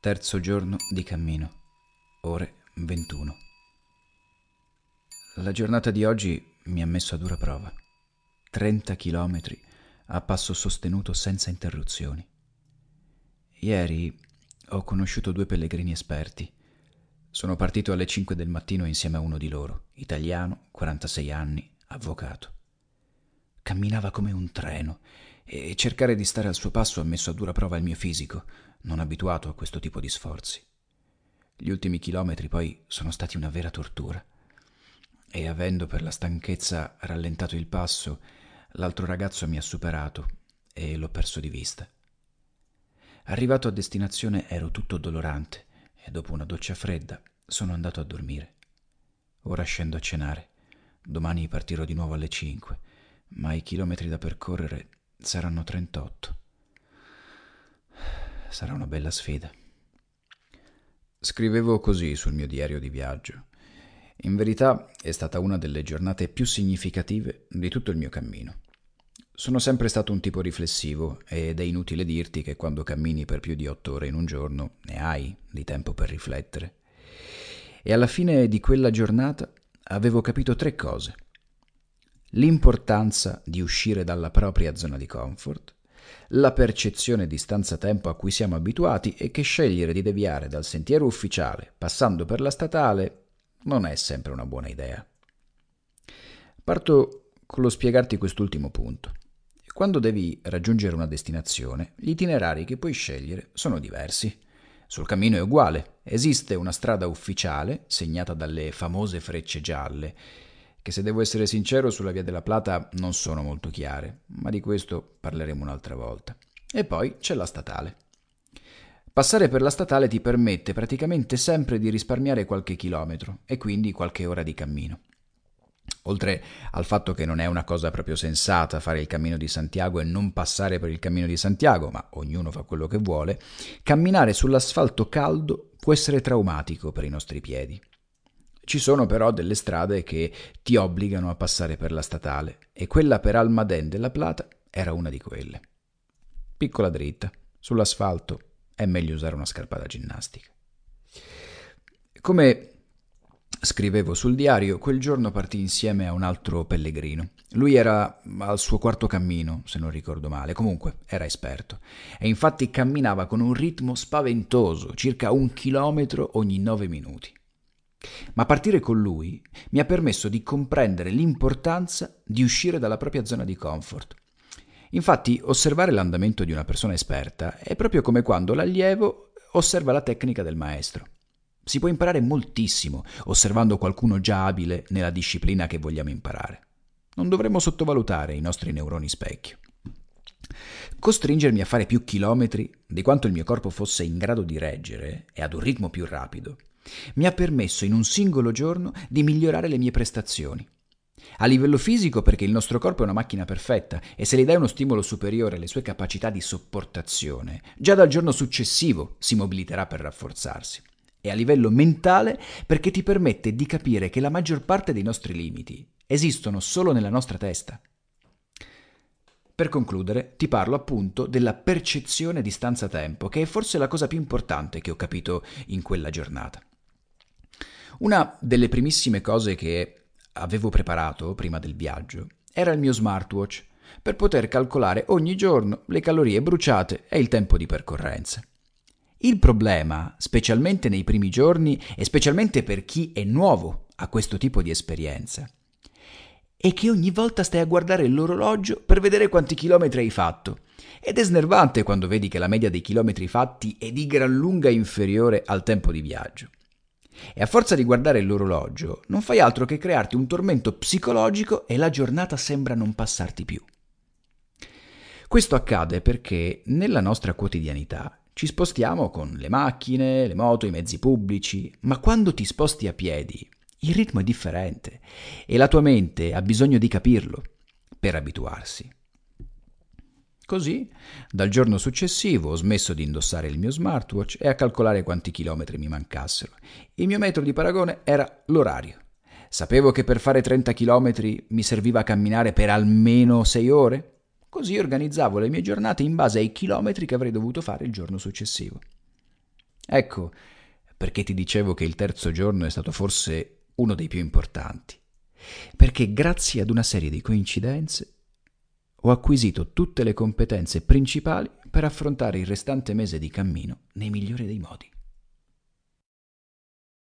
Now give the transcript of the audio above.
Terzo giorno di cammino. Ore 21. La giornata di oggi mi ha messo a dura prova. 30 chilometri a passo sostenuto senza interruzioni. Ieri ho conosciuto due pellegrini esperti. Sono partito alle 5 del mattino insieme a uno di loro, italiano, 46 anni, avvocato. Camminava come un treno e cercare di stare al suo passo ha messo a dura prova il mio fisico, non abituato a questo tipo di sforzi. Gli ultimi chilometri poi sono stati una vera tortura. E avendo per la stanchezza rallentato il passo, l'altro ragazzo mi ha superato e l'ho perso di vista. Arrivato a destinazione ero tutto dolorante e dopo una doccia fredda sono andato a dormire. Ora scendo a cenare. Domani partirò di nuovo alle 5, ma i chilometri da percorrere saranno 38. Sarà una bella sfida. Scrivevo così sul mio diario di viaggio. In verità è stata una delle giornate più significative di tutto il mio cammino. Sono sempre stato un tipo riflessivo ed è inutile dirti che quando cammini per più di otto ore in un giorno ne hai di tempo per riflettere. E alla fine di quella giornata avevo capito tre cose. L'importanza di uscire dalla propria zona di comfort, la percezione di stanza-tempo a cui siamo abituati e che scegliere di deviare dal sentiero ufficiale passando per la statale non è sempre una buona idea. Parto con lo spiegarti quest'ultimo punto. Quando devi raggiungere una destinazione, gli itinerari che puoi scegliere sono diversi. Sul cammino è uguale, esiste una strada ufficiale segnata dalle famose frecce gialle che se devo essere sincero sulla via della Plata non sono molto chiare, ma di questo parleremo un'altra volta. E poi c'è la statale. Passare per la statale ti permette praticamente sempre di risparmiare qualche chilometro e quindi qualche ora di cammino. Oltre al fatto che non è una cosa proprio sensata fare il cammino di Santiago e non passare per il cammino di Santiago, ma ognuno fa quello che vuole, camminare sull'asfalto caldo può essere traumatico per i nostri piedi. Ci sono però delle strade che ti obbligano a passare per la statale e quella per Almaden della Plata era una di quelle. Piccola dritta, sull'asfalto è meglio usare una scarpa da ginnastica. Come scrivevo sul diario, quel giorno partì insieme a un altro pellegrino. Lui era al suo quarto cammino, se non ricordo male, comunque era esperto, e infatti camminava con un ritmo spaventoso, circa un chilometro ogni nove minuti. Ma partire con lui mi ha permesso di comprendere l'importanza di uscire dalla propria zona di comfort. Infatti, osservare l'andamento di una persona esperta è proprio come quando l'allievo osserva la tecnica del maestro. Si può imparare moltissimo osservando qualcuno già abile nella disciplina che vogliamo imparare. Non dovremmo sottovalutare i nostri neuroni specchio. Costringermi a fare più chilometri di quanto il mio corpo fosse in grado di reggere e ad un ritmo più rapido mi ha permesso in un singolo giorno di migliorare le mie prestazioni. A livello fisico perché il nostro corpo è una macchina perfetta e se gli dai uno stimolo superiore alle sue capacità di sopportazione, già dal giorno successivo si mobiliterà per rafforzarsi. E a livello mentale perché ti permette di capire che la maggior parte dei nostri limiti esistono solo nella nostra testa. Per concludere, ti parlo appunto della percezione di stanza-tempo, che è forse la cosa più importante che ho capito in quella giornata. Una delle primissime cose che avevo preparato prima del viaggio era il mio smartwatch per poter calcolare ogni giorno le calorie bruciate e il tempo di percorrenza. Il problema, specialmente nei primi giorni e specialmente per chi è nuovo a questo tipo di esperienza, è che ogni volta stai a guardare l'orologio per vedere quanti chilometri hai fatto. Ed è snervante quando vedi che la media dei chilometri fatti è di gran lunga inferiore al tempo di viaggio. E a forza di guardare l'orologio, non fai altro che crearti un tormento psicologico e la giornata sembra non passarti più. Questo accade perché nella nostra quotidianità ci spostiamo con le macchine, le moto, i mezzi pubblici, ma quando ti sposti a piedi il ritmo è differente e la tua mente ha bisogno di capirlo per abituarsi. Così, dal giorno successivo ho smesso di indossare il mio smartwatch e a calcolare quanti chilometri mi mancassero. Il mio metodo di paragone era l'orario. Sapevo che per fare 30 chilometri mi serviva camminare per almeno 6 ore. Così organizzavo le mie giornate in base ai chilometri che avrei dovuto fare il giorno successivo. Ecco perché ti dicevo che il terzo giorno è stato forse uno dei più importanti. Perché grazie ad una serie di coincidenze ho acquisito tutte le competenze principali per affrontare il restante mese di cammino nei migliori dei modi.